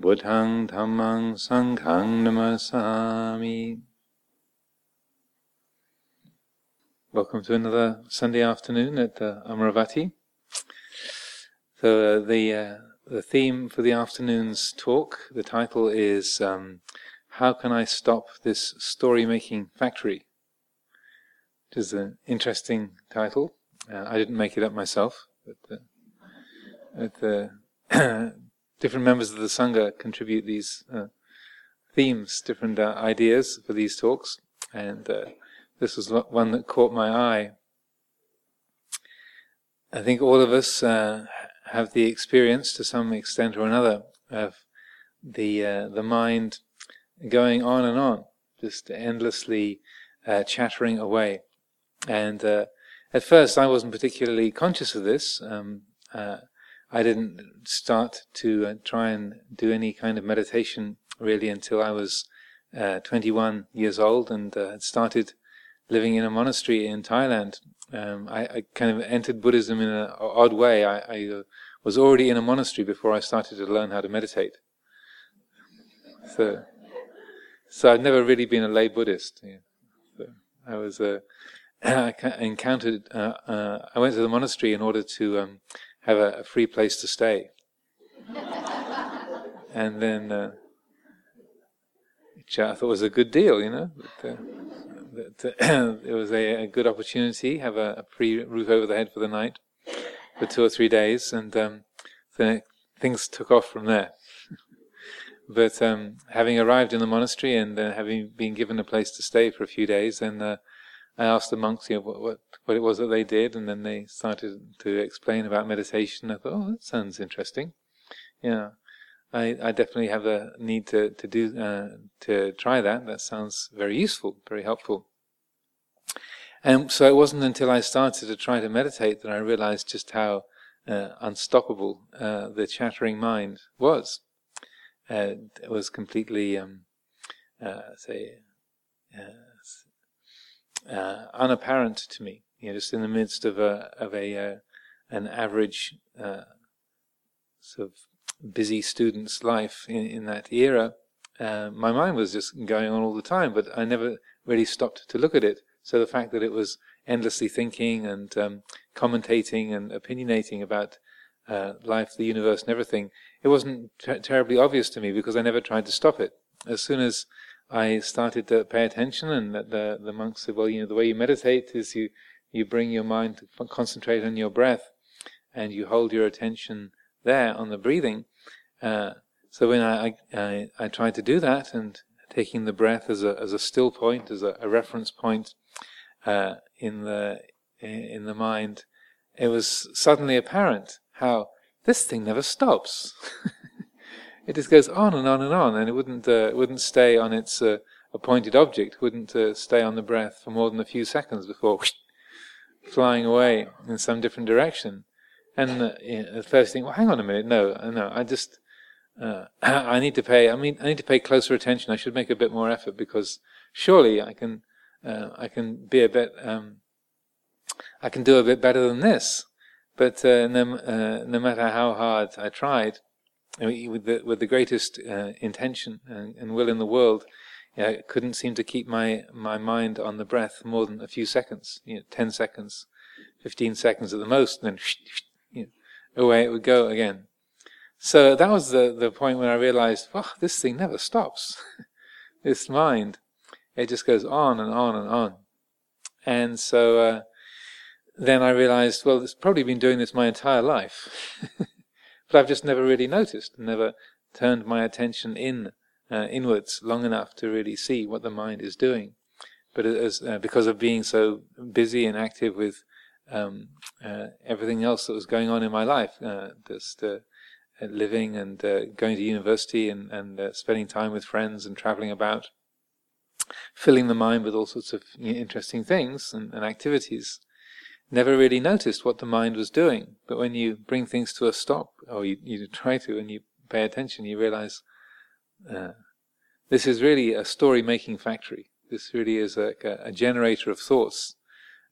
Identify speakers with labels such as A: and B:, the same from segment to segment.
A: Buddhang Dhammang Sanghang Namasami. Welcome to another Sunday afternoon at uh, Amaravati. So uh, the uh, the theme for the afternoon's talk, the title is um, "How Can I Stop This Story Making Factory?" Which is an interesting title. Uh, I didn't make it up myself, but, but uh, different members of the Sangha contribute these uh, themes, different uh, ideas for these talks, and uh, this was one that caught my eye. I think all of us uh, have the experience, to some extent or another, of the uh, the mind going on and on, just endlessly uh, chattering away. And at first, I wasn't particularly conscious of this. Um, I didn't start to uh, try and do any kind of meditation really until I was uh, 21 years old and uh, had started living in a monastery in Thailand. Um, I, I, kind of entered Buddhism in an odd way. I, I uh, was already in a monastery before I started to learn how to meditate. So, so I've never really been a lay Buddhist. Yeah. So I was uh, I encountered. Uh, I went to the monastery in order to um, have a, a free place to stay. and then, uh, which I thought was a good deal, you know. But, uh, that, uh, it was a, a, good opportunity, have a, a, free roof over the head for the night for two or three days, and um, then things took off from there. but um, having arrived in the monastery and uh, having been given a place to stay for a few days, then uh, I asked the monks, you know, what, what, what it was that they did, and then they started to explain about meditation. I thought, oh, that sounds interesting. Yeah, I, I definitely have a need to to do uh, to try that. That sounds very useful, very helpful. And so it wasn't until I started to try to meditate that I realized just how uh, unstoppable uh, the chattering mind was. Uh, it was completely, um, uh, say, uh, unapparent to me. You know, just in the midst of a of a uh, an average uh, sort of busy student's life in, in that era, uh, my mind was just going on all the time, but I never really stopped to look at it. So the fact that it was endlessly thinking and um, commentating and opinionating about uh, life, the universe, and everything, it wasn't ter- terribly obvious to me because I never tried to stop it. As soon as I started to pay attention, and the the monks said, "Well, you know, the way you meditate is you you bring your mind to concentrate on your breath, and you hold your attention there on the breathing." Uh, so when I, I I tried to do that, and taking the breath as a as a still point, as a, a reference point uh, in the in the mind, it was suddenly apparent how this thing never stops. it just goes on and on and on, and it wouldn't uh, wouldn't stay on its uh, appointed object, wouldn't uh, stay on the breath for more than a few seconds before whoosh, flying away in some different direction. And uh, the first thing, well, hang on a minute, no, uh, no, I just uh, I need to pay. I mean, I need to pay closer attention. I should make a bit more effort because surely I can I can be a bit um, I can do a bit better than this. But no, no matter how hard I tried, with the, with the greatest uh, intention and, and, will in the world, you know, couldn't seem to keep my, my mind on the breath more than a few seconds, you know, 10 seconds, 15 seconds at the most, and then you know, away it would go again. So that was the, the point when I realized, oh, this thing never stops. this mind, it just goes on and on and on. And so uh, then I realized, well, it's probably been doing this my entire life. But I've just never really noticed, never turned my attention in uh, inwards long enough to really see what the mind is doing. But as uh, because of being so busy and active with um, uh, everything else that was going on in my life, uh, just uh, living and uh, going to university and, and uh, spending time with friends and traveling about, filling the mind with all sorts of interesting things and, and, activities. Never really noticed what the mind was doing, but when you bring things to a stop, or you, you try to, and you pay attention, you realize uh, this is really a story-making factory. This really is a, a generator of thoughts,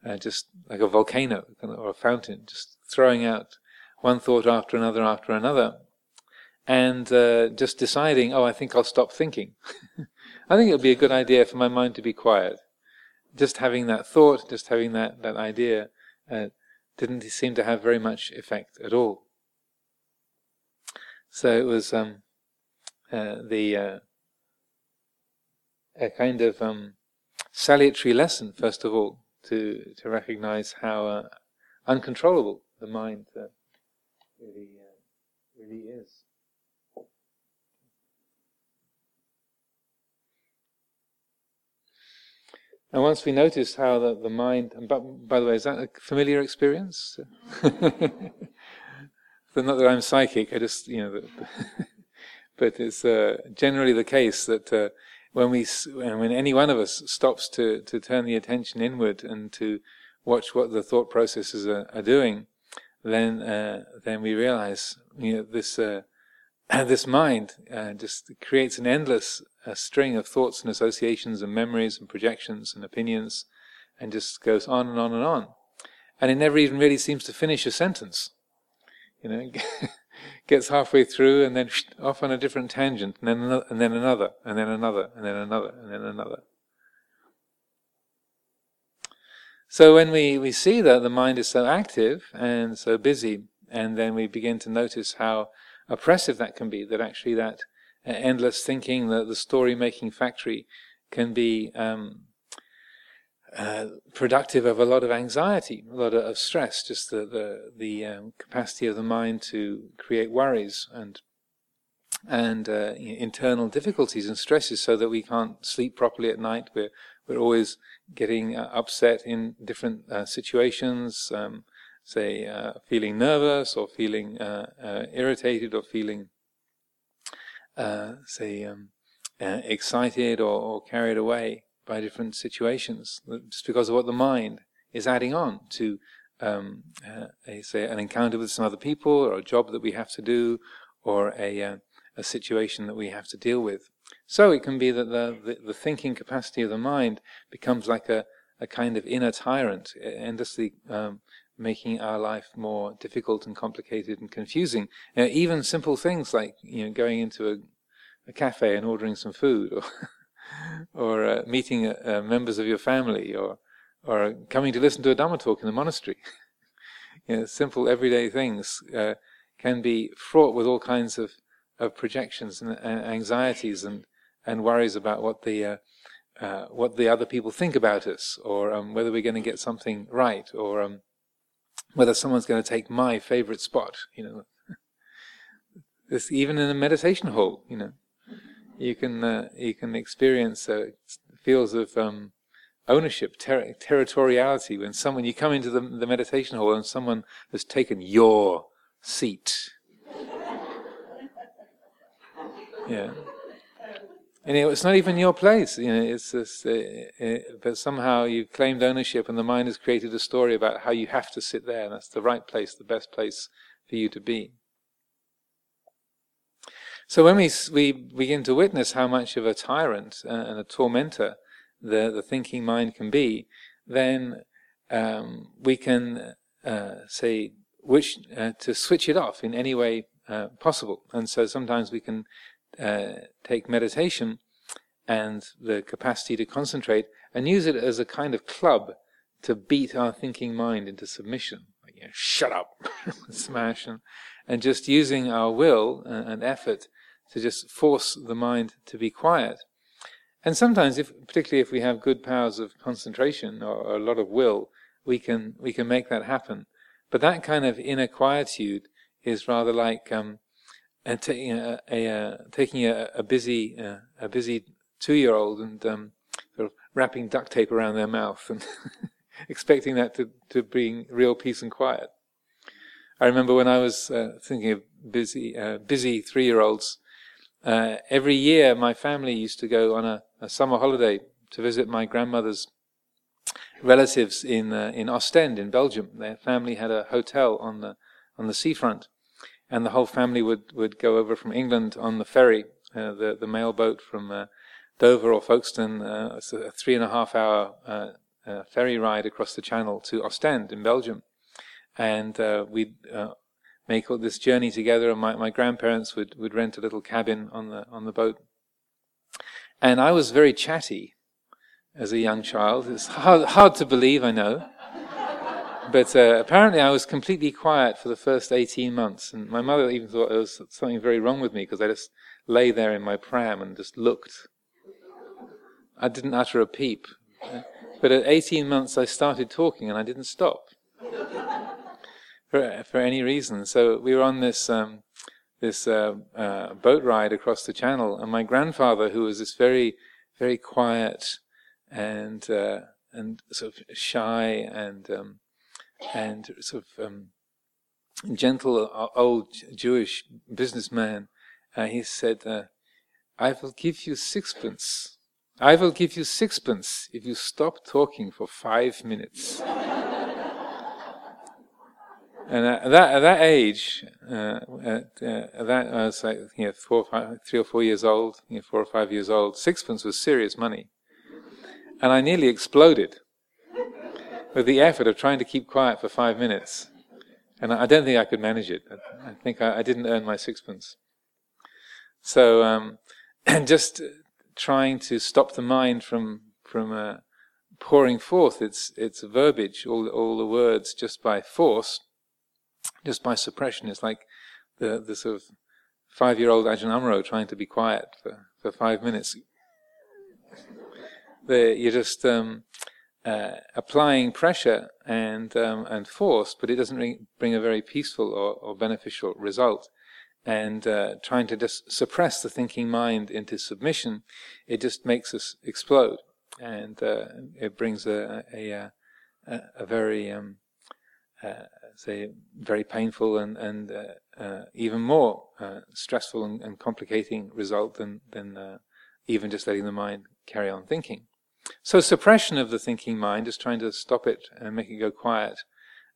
A: uh, just like a volcano or a fountain, just throwing out one thought after another after another, and uh, just deciding, oh, I think I'll stop thinking. I think it would be a good idea for my mind to be quiet. Just having that thought, just having that, that idea, uh, didn't seem to have very much effect at all. So it was um, uh, the uh, a kind of um, salutary lesson, first of all, to to recognize how uh, uncontrollable the mind uh, really uh, really is. And once we notice how the, the mind, and by, by the way, is that a familiar experience? but not that I'm psychic, I just, you know, but it's uh, generally the case that uh, when we, when any one of us stops to, to turn the attention inward and to watch what the thought processes are, are doing, then uh, then we realize you know this uh, this mind uh, just creates an endless uh, string of thoughts and associations and memories and projections and opinions, and just goes on and on and on, and it never even really seems to finish a sentence. You know, gets halfway through and then off on a different tangent, and then another, and then another, and then another, and then another, and then another. So when we, we see that the mind is so active and so busy, and then we begin to notice how oppressive that can be, that actually that uh, endless thinking, the, the story making factory, can be um, uh, productive of a lot of anxiety, a lot of, of stress, just the, the, the um, capacity of the mind to create worries and and uh, internal difficulties and stresses so that we can't sleep properly at night. We're we're always getting uh, upset in different uh, situations, um, say uh, feeling nervous or feeling uh, uh, irritated or feeling, uh, say, um, excited or, or, carried away by different situations, just because of what the mind is adding on to, um, a, say, an encounter with some other people or a job that we have to do or a, a situation that we have to deal with. So it can be that the, the, the, thinking capacity of the mind becomes like a, a kind of inner tyrant, endlessly um, making our life more difficult and complicated and confusing. Know, even simple things like you know going into a, a cafe and ordering some food, or or uh, meeting uh, members of your family, or or coming to listen to a Dhamma talk in the monastery. you know, simple everyday things uh, can be fraught with all kinds of of projections and, anxieties and, and worries about what the uh, uh, what the other people think about us, or um, whether we're going to get something right, or um, whether someone's going to take my favorite spot. You know, this even in a meditation hall. You know, you can uh, you can experience uh, feels of um, ownership, ter- territoriality when someone you come into the, the meditation hall and someone has taken your seat yeah. And it's not even your place, you know. It's just, uh, uh, but somehow you've claimed ownership, and the mind has created a story about how you have to sit there, and that's the right place, the best place for you to be. So when we we begin to witness how much of a tyrant uh, and a tormentor the the thinking mind can be, then um, we can uh, say which uh, to switch it off in any way uh, possible. And so sometimes we can uh, take meditation and the capacity to concentrate and use it as a kind of club to beat our thinking mind into submission. Like, you know, shut up, smash, and, and just using our will and, and effort to just force the mind to be quiet. And sometimes, if, particularly if we have good powers of concentration or, or a lot of will, we can we can make that happen. But that kind of inner quietude is rather like um, and taking a, a, taking a, a busy uh, a busy two year old and um, sort of wrapping duct tape around their mouth and expecting that to, to bring real peace and quiet. I remember when I was uh, thinking of busy, uh, busy three-year-olds. Uh, every year, my family used to go on a, a, summer holiday to visit my grandmother's relatives in uh, in Ostend in Belgium. Their family had a hotel on the on the seafront, and the whole family would, would go over from England on the ferry, uh, the the mail boat from uh, Dover or Folkestone. Uh, it's a three and a half hour uh, uh, ferry ride across the Channel to Ostend in Belgium, and uh, we'd make all this journey together. And my, my grandparents would, would rent a little cabin on the on the boat, and I was very chatty as a young child. It's hard, hard to believe, I know. But uh, apparently, I was completely quiet for the first 18 months. And my mother even thought there was something very wrong with me because I just lay there in my pram and just looked. I didn't utter a peep. But at 18 months, I started talking and I didn't stop for, for any reason. So we were on this. Um, this uh, uh, boat ride across the channel, and my grandfather, who was this very, very quiet and uh, and sort of shy and um, and sort of um, gentle old Jewish businessman, uh, he said, uh, "I will give you sixpence. I will give you sixpence if you stop talking for five minutes." and at that, at that age, uh, at, uh, that I was like you know four, five, three or four years old, you know, four or five years old. Sixpence was serious money, and I nearly exploded with the effort of trying to keep quiet for five minutes. And I don't think I could manage it. I, think I, I, didn't earn my sixpence. So, um, just trying to stop the mind from from uh, pouring forth its its verbiage, all all the words, just by force, just by suppression. It's like the the sort of five year old Ajahn Amaro trying to be quiet for, for five minutes. The, you're just um, uh, applying pressure and um, and force, but it doesn't bring, a very peaceful or, or beneficial result. And uh, trying to just suppress the thinking mind into submission, it just makes us explode, and uh, it brings a a, a, a very um, uh, say very painful and and uh, uh, even more stressful and, and, complicating result than than even just letting the mind carry on thinking. So suppression of the thinking mind is trying to stop it and make it go quiet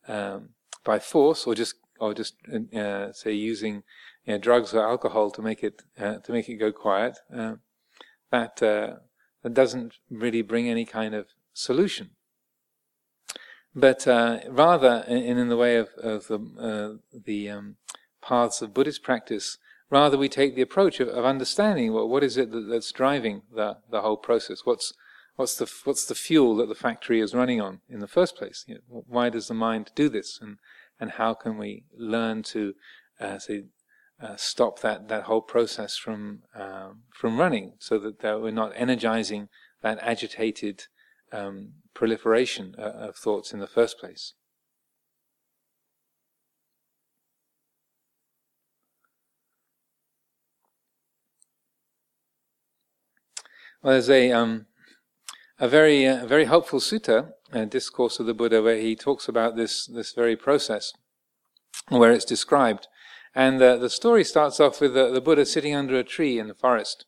A: um, by force, or just or just uh, say using you know, drugs or alcohol to make it uh, to make it go quiet. Uh, that uh, that doesn't really bring any kind of solution. But uh, rather, in, in the way of, of the, uh, the um, paths of Buddhist practice, rather we take the approach of, of understanding well, what is it that, that's driving the, the whole process. What's what's the what's the fuel that the factory is running on in the first place? You know, why does the mind do this, and and how can we learn to uh, say uh, stop that that whole process from um, from running, so that, that, we're not energizing that agitated um, proliferation uh, of thoughts in the first place. Well, there's a um, a very, uh, very helpful sutta, a discourse of the Buddha, where he talks about this this very process, where it's described. And uh, the story starts off with the, the, Buddha sitting under a tree in the forest,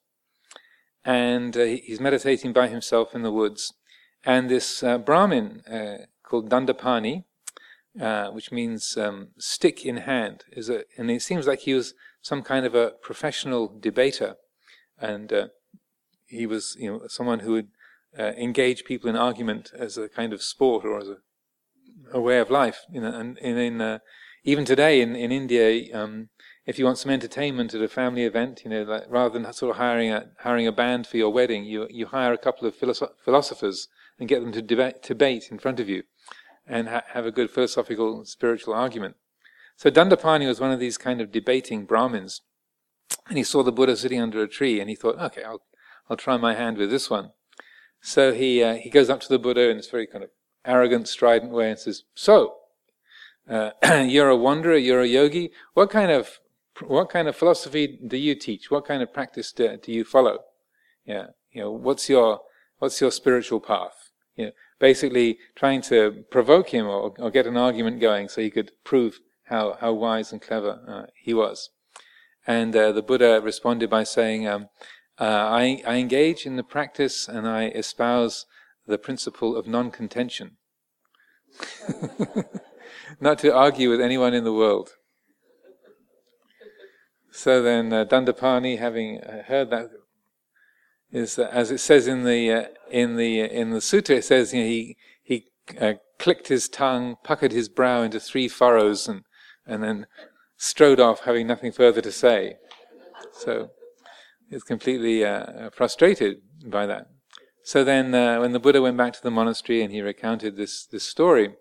A: and uh, he's meditating by himself in the woods. And this uh, Brahmin uh, called Dandapani, uh, which means um, stick in hand, is a, and it seems like he was some kind of a professional debater, and he was, you know, someone who would uh, engage people in argument as a kind of sport or as a, a way of life. You know, and, and in uh, even today in in India, um, if you want some entertainment at a family event, you know, like, rather than sort of hiring a hiring a band for your wedding, you you hire a couple of philosoph- philosophers and get them to debate, in front of you, and ha- have a good philosophical spiritual argument. So Dandapani was one of these kind of debating Brahmins, and he saw the Buddha sitting under a tree, and he thought, okay, I'll I'll try my hand with this one. So he uh, he goes up to the Buddha in this very kind of arrogant, strident way and says, "So, uh, you're a wanderer, you're a yogi. What kind of what kind of philosophy do you teach? What kind of practice do, do you follow? Yeah, you know, what's your what's your spiritual path? You know, basically trying to provoke him or, or get an argument going so he could prove how, how wise and clever uh, he was. And uh, the Buddha responded by saying, um, uh, I, I engage in the practice and I espouse the principle of non contention. Not to argue with anyone in the world. So then, uh, Dandapani, having uh, heard that, is uh, as it says in the uh, in the uh, in the sutta, it says you know, he he uh, clicked his tongue, puckered his brow into three furrows, and and then strode off, having nothing further to say. So he's completely frustrated by that. So then, when the Buddha went back to the monastery and he recounted this this story,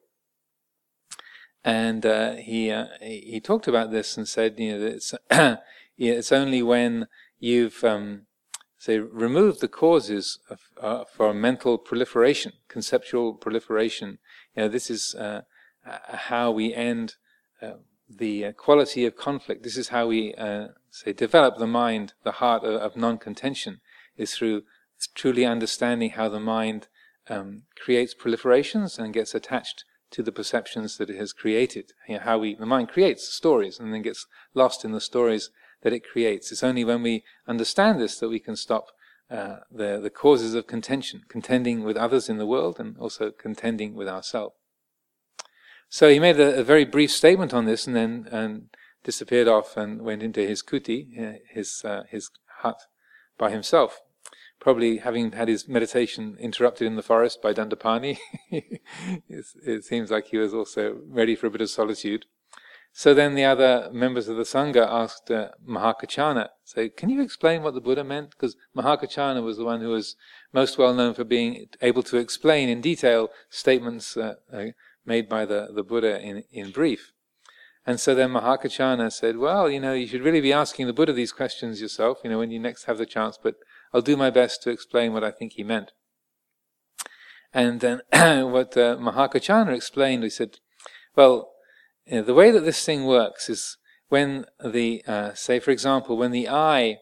A: and uh, he, uh, he talked about this and said, you know, it's it's only when you've um, say removed the causes of, uh, for mental proliferation, conceptual proliferation. You know, this is uh, how we end uh, the uh, quality of conflict. This is how we say develop the mind, the heart of, of non-contention, is through truly understanding how the mind um, creates proliferations and gets attached to the perceptions that it has created. You know, how we, the mind creates stories and then gets lost in the stories that it creates. It's only when we understand this that we can stop uh, the, the causes of contention, contending with others in the world and also contending with ourselves. So he made a, a, very brief statement on this and then and disappeared off and went into his kuti, uh, his, uh, his hut by himself probably having had his meditation interrupted in the forest by Dandapani, it seems like he was also ready for a bit of solitude. So then the other members of the Sangha asked uh, Mahakaccana, say, can you explain what the Buddha meant? Because Mahakaccana was the one who was most well known for being able to explain in detail statements uh, uh, made by the, the Buddha in, in brief. And so then Mahakaccana said, well, you know, you should really be asking the Buddha these questions yourself, you know, when you next have the chance, but I'll do my best to explain what I think he meant. And then what uh, Mahakaccana explained, he said, well, you know, the way that this thing works is when the, uh, say for example, when the eye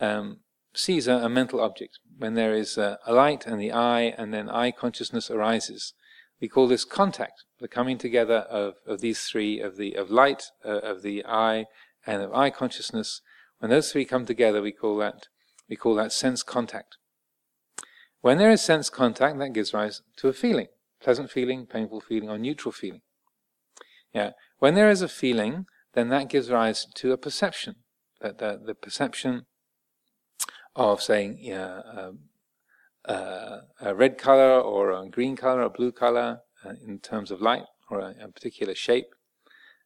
A: um, sees a, a, mental object, when there is a, a, light and the eye and then eye consciousness arises, we call this contact, the coming together of, of these three, of the of light, uh, of the eye, and of eye consciousness. When those three come together, we call that we call that sense contact. When there is sense contact, that gives rise to a feeling pleasant feeling, painful feeling, or neutral feeling. Yeah. When there is a feeling, then that gives rise to a perception. That the, the perception of saying yeah, uh, uh, a red color or a green color or blue color uh, in terms of light or a, a particular shape.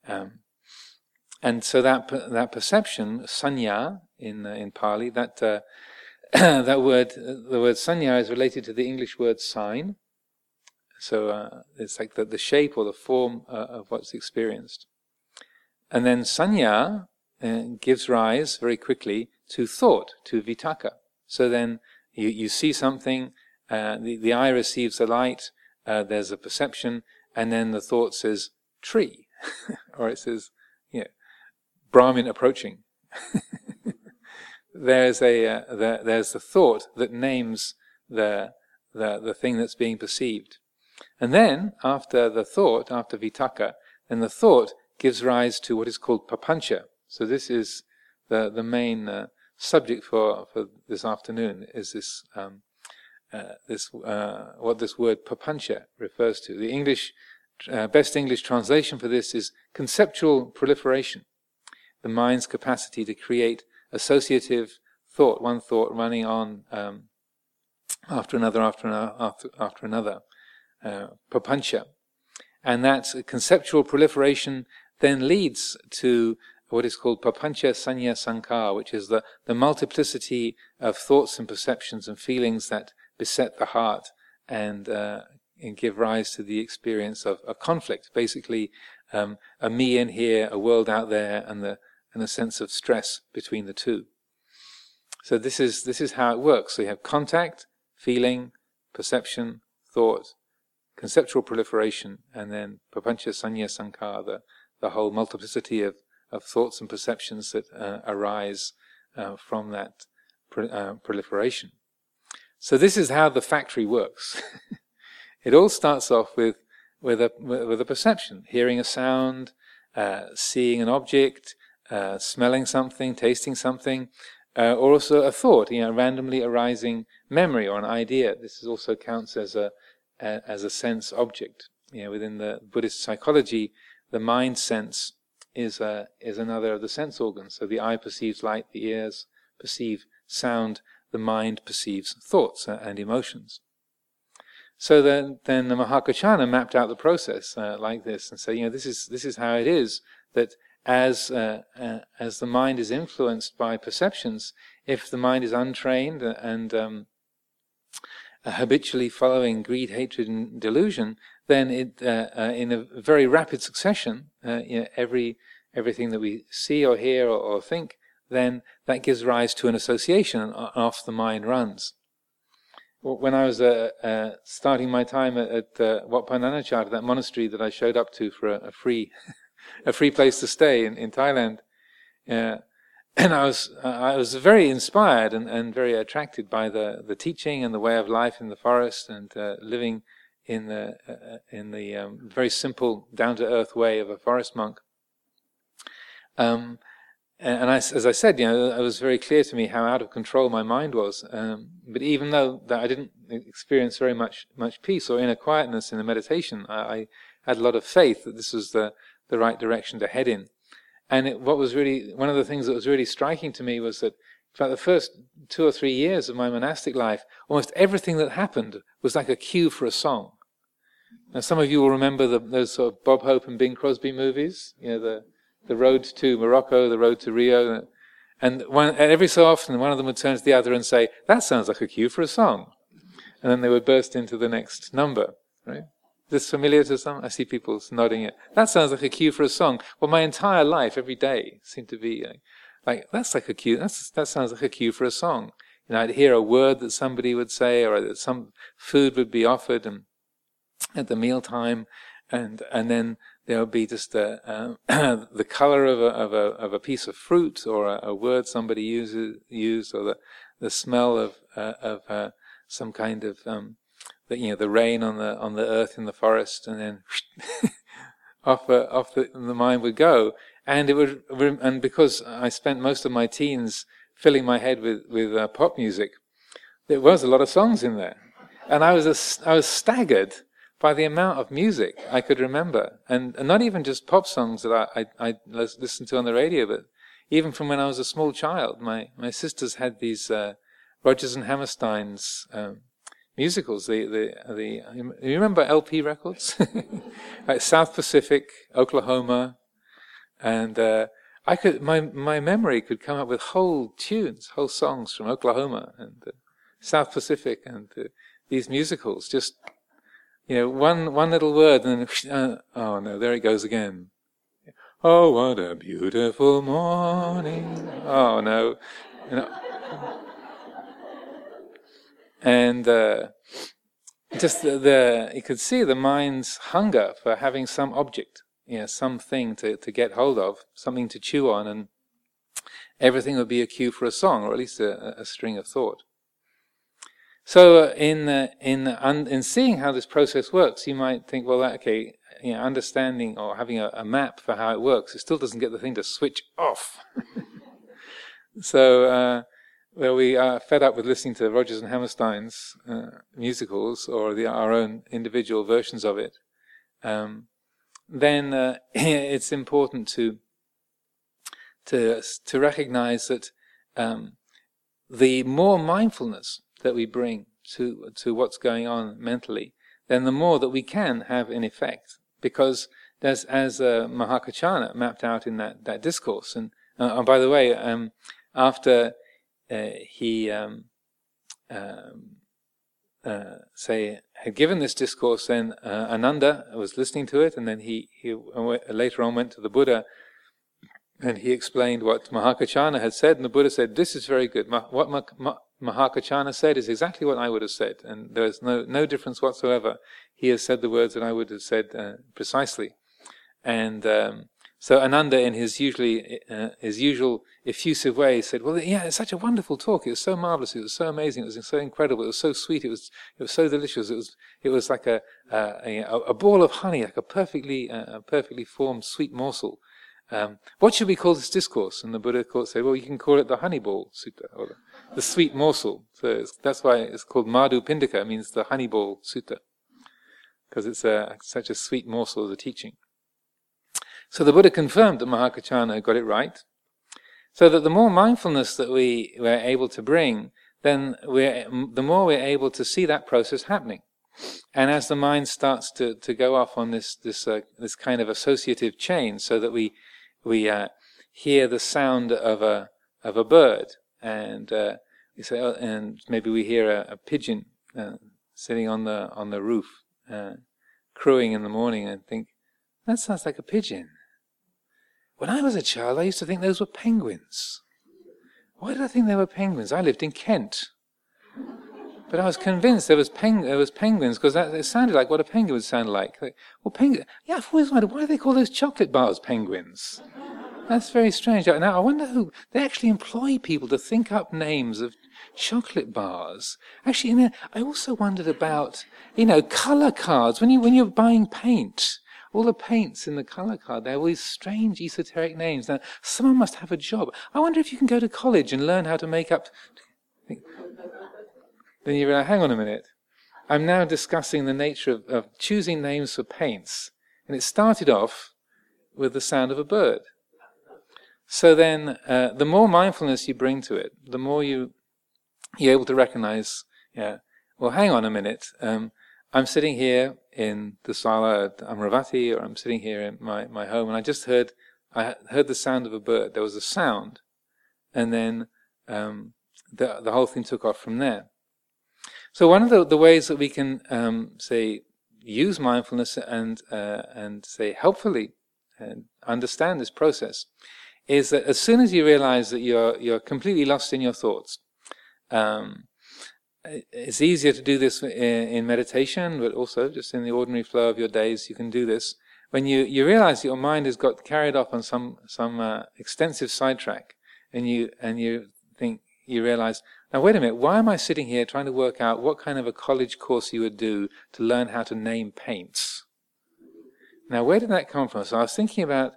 A: Um, and so that that perception, sanya in uh, in Pali, that uh, that word, the word sanya is related to the English word sign. So uh, it's like the, the shape or the form uh, of what's experienced. And then sanya uh, gives rise very quickly to thought, to vitakka. So then you, you see something, the, the eye receives the light, there's a perception, and then the thought says tree, or it says, you know, Brahmin approaching. there's a uh, the, there's the thought that names the, the the thing that's being perceived, and then after the thought, after vitakka, then the thought gives rise to what is called papancha. So this is the the main uh, subject for for this afternoon is this um, uh, this uh, what this word papancha refers to. The English uh, best English translation for this is conceptual proliferation the mind's capacity to create associative thought, one thought running on um, after another, after another, after, after another, uh, papancha. And that conceptual proliferation then leads to what is called papancha sanya sankar, which is the, the multiplicity of thoughts and perceptions and feelings that beset the heart and, uh, and give rise to the experience of, of conflict. Basically, um, a me in here, a world out there, and the and a sense of stress between the two. So this is this is how it works. So you have contact, feeling, perception, thought, conceptual proliferation, and then papancha sanya sankara, the, the whole multiplicity of, of thoughts and perceptions that uh, arise uh, from that uh, proliferation. So this is how the factory works. it all starts off with with a with a perception, hearing a sound, uh, seeing an object, uh, smelling something, tasting something, uh, or also a thought, you know, randomly arising memory or an idea. This also counts as a, as a sense object. You know, within the Buddhist psychology, the mind sense is a, is another of the sense organs. So the eye perceives light, the ears perceive sound, the mind perceives thoughts and emotions. So then, then the Mahākāccāna mapped out the process uh, like this and said, you know, this is this is how it is that as uh, uh, as the mind is influenced by perceptions, if the mind is untrained and um, habitually following greed, hatred, and delusion, then it, uh, uh, in a very rapid succession, uh, you know, every everything that we see or hear or, or, think, then that gives rise to an association, and off the mind runs. When I was uh, uh, starting my time at, at uh, Wat Pah Nanachat, that monastery that I showed up to for a, a free, a free place to stay in, in Thailand, uh, and I was I was very inspired and, and very attracted by the, the teaching and the way of life in the forest and living in the uh, in the um, very simple, down to earth way of a forest monk. Um, and, I, as I said, you know, it was very clear to me how out of control my mind was. Um, but even though that I didn't experience very much much peace or inner quietness in the meditation, I, I had a lot of faith that this was the the right direction to head in. And it, what was really one of the things that was really striking to me was that for the first two or three years of my monastic life, almost everything that happened was like a cue for a song. Now, some of you will remember the, those sort of Bob Hope and Bing Crosby movies. You know, the the road to Morocco, the road to Rio, and, one, and every so often one of them would turn to the other and say, "That sounds like a cue for a song," and then they would burst into the next number. Right? Is this familiar to some? I see people nodding it. That sounds like a cue for a song. Well, my entire life, every day, seemed to be like, like that's like a cue. That's, that sounds like a cue for a song. You know, I'd hear a word that somebody would say, or that some food would be offered, and at the mealtime, and and then there would be just a, uh, the color of a, of a of a piece of fruit or a, a word somebody uses used, or the the smell of uh, of uh, some kind of um, the, you know the rain on the on the earth in the forest, and then off uh, off the, the mind would go, and it would and because I spent most of my teens filling my head with with uh, pop music, there was a lot of songs in there, and I was a, I was staggered by the amount of music I could remember, and, and not even just pop songs that I, I, I, listened to on the radio, but even from when I was a small child. My my sisters had these uh, Rodgers and Hammerstein's um, musicals. The the the you remember LP records, like South Pacific, Oklahoma, and uh, I could my my memory could come up with whole tunes, whole songs from Oklahoma and uh, South Pacific, and uh, these musicals just you know, one one little word, and uh, oh no, there it goes again. Oh, what a beautiful morning! Oh no, you know, and uh, just the, the, you could see the mind's hunger for having some object, you know, something to to get hold of, something to chew on, and everything would be a cue for a song, or at least a, a string of thought. So, in in in seeing how this process works, you might think, well, okay, you know, understanding or having a, a, map for how it works, it still doesn't get the thing to switch off. so, uh, well, we are fed up with listening to Rodgers and Hammerstein's uh, musicals or the, our own individual versions of it. Um, then uh, it's important to to to recognize that um, the more mindfulness that we bring to to what's going on mentally, then the more that we can have an effect. Because as as uh, Mahākāccāna mapped out in that that discourse, and, uh, by the way, um, after uh, he um, um uh, say had given this discourse, then uh, Ananda was listening to it, and then he he later on went to the Buddha and he explained what Mahākāccāna had said, and the Buddha said, "This is very good. What Mahākāccāna said is exactly what I would have said, and there's no, no difference whatsoever. He has said the words that I would have said uh, precisely. And um, So Ananda, in his usually uh, his usual effusive way, said, "Well, yeah, it's such a wonderful talk. It was so marvelous. It was so amazing. It was so incredible. It was so sweet. It was it was so delicious. It was it was like a a, a ball of honey, like a perfectly uh, a perfectly formed sweet morsel." Um, what should we call this discourse? And the Buddha said, "Well, you can call it the honeyball sutta, or the, the sweet morsel." So that's why it's called Madhu Pindika. Means the honeyball sutta, because it's a, such a sweet morsel of the teaching. So the Buddha confirmed that Mahakaccana got it right. So that the more mindfulness that we were able to bring, then we're, the more we're able to see that process happening. And as the mind starts to, to go off on this this uh, this kind of associative chain, so that we we uh, hear the sound of a of a bird, and uh, we say, oh, and maybe we hear a, a pigeon uh, sitting on the on the roof, uh, crowing in the morning, and think that sounds like a pigeon. When I was a child, I used to think those were penguins. Why did I think they were penguins? I lived in Kent. But I was convinced there was, peng- there was penguins because it sounded like what a penguin would sound like. like well, penguin. Yeah, I've always wondered why do they call those chocolate bars penguins. That's very strange. Now I wonder who they actually employ people to think up names of chocolate bars. Actually, you know, I also wondered about you know color cards when you when you're buying paint all the paints in the color card, they have all these strange esoteric names. Now, someone must have a job. I wonder if you can go to college and learn how to make up. Then you realize, hang on a minute. I'm now discussing the nature of, of choosing names for paints. And it started off with the sound of a bird. So then, uh, the more mindfulness you bring to it, the more you, you're able to recognize, yeah, well, hang on a minute. Um, I'm sitting here in the sala at Amaravati, or I'm sitting here in my, my home, and I just heard I heard the sound of a bird. There was a sound, and then um, the the whole thing took off from there. So one of the, the ways that we can um, say use mindfulness and uh, and say helpfully and understand this process is that as soon as you realize that you're you're completely lost in your thoughts, um, it's easier to do this in, in, meditation, but also just in the ordinary flow of your days, you can do this. When you, you realize your mind has got carried off on some, some uh, extensive sidetrack, and you, and you think, you realize, now wait a minute, why am I sitting here trying to work out what kind of a college course you would do to learn how to name paints? Now, where did that come from? So I was thinking about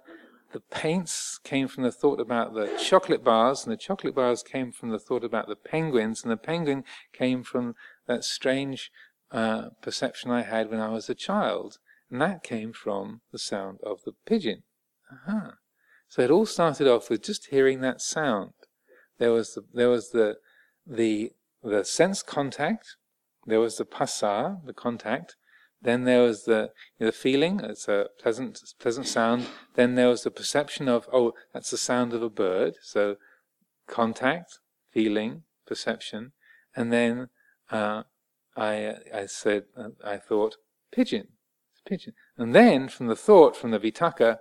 A: the paints came from the thought about the chocolate bars, and the chocolate bars came from the thought about the penguins, and the penguin came from that strange uh, perception I had when I was a child, and that came from the sound of the pigeon. Uh-huh. So it all started off with just hearing that sound. There was the, there was the the the sense contact, there was the phassa, the contact, then there was the the feeling. It's a pleasant pleasant sound. Then there was the perception of oh, that's the sound of a bird. So contact, feeling, perception, and then uh, I I said uh, I thought pigeon, pigeon, and then from the thought from the vitakka,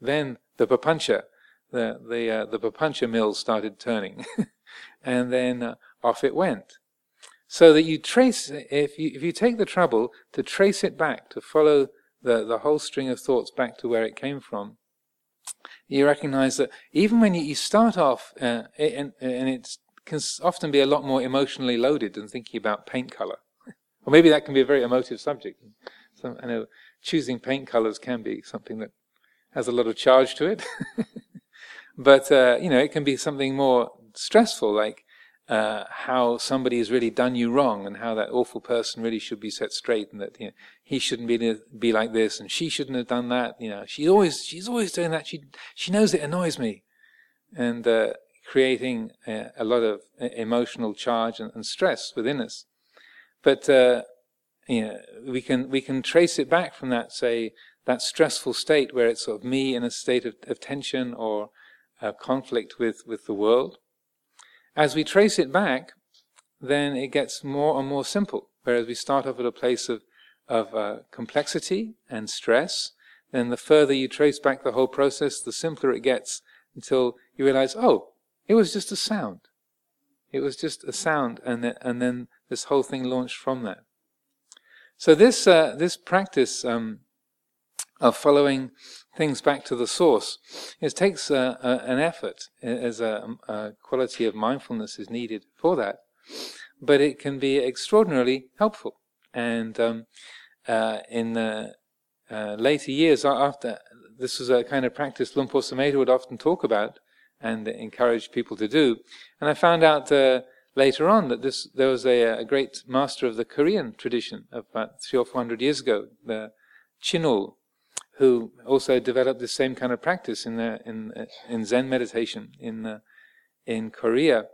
A: then the papancha, the the uh, the papancha mills started turning, and then uh, off it went so that you trace, if you, if you take the trouble to trace it back, to follow the, the whole string of thoughts back to where it came from, you recognize that even when you, start off, uh, and, and it can often be a lot more emotionally loaded than thinking about paint color. or maybe that can be a very emotive subject. So, I know choosing paint colors can be something that has a lot of charge to it. but, uh, you know, it can be something more stressful, like uh, how somebody has really done you wrong and how that awful person really should be set straight and that you know, he shouldn't be be like this and she shouldn't have done that. You know, she's always she's always doing that. She she knows it annoys me, and uh, creating a, a, lot of emotional charge and, and stress within us. But uh, you know, we can we can trace it back from that say that stressful state where it's sort of me in a state of, of tension or conflict with with the world as we trace it back, then it gets more and more simple. Whereas we start off at a place of, of uh, complexity and stress, then the further you trace back the whole process, the simpler it gets until you realize, oh, it was just a sound. It was just a sound, and, th- and then this whole thing launched from that. So this uh, this practice um, of following things back to the source. It takes uh, an effort, as a, a, quality of mindfulness is needed for that, but it can be extraordinarily helpful. And um, uh, in the uh, later years, after this was a kind of practice Luang Por Sumedho would often talk about and encourage people to do. And I found out uh, later on that this there was a, a, great master of the Korean tradition about three or four hundred years ago, the Chinul, who also developed the same kind of practice in the, in in Zen meditation in uh, in Korea,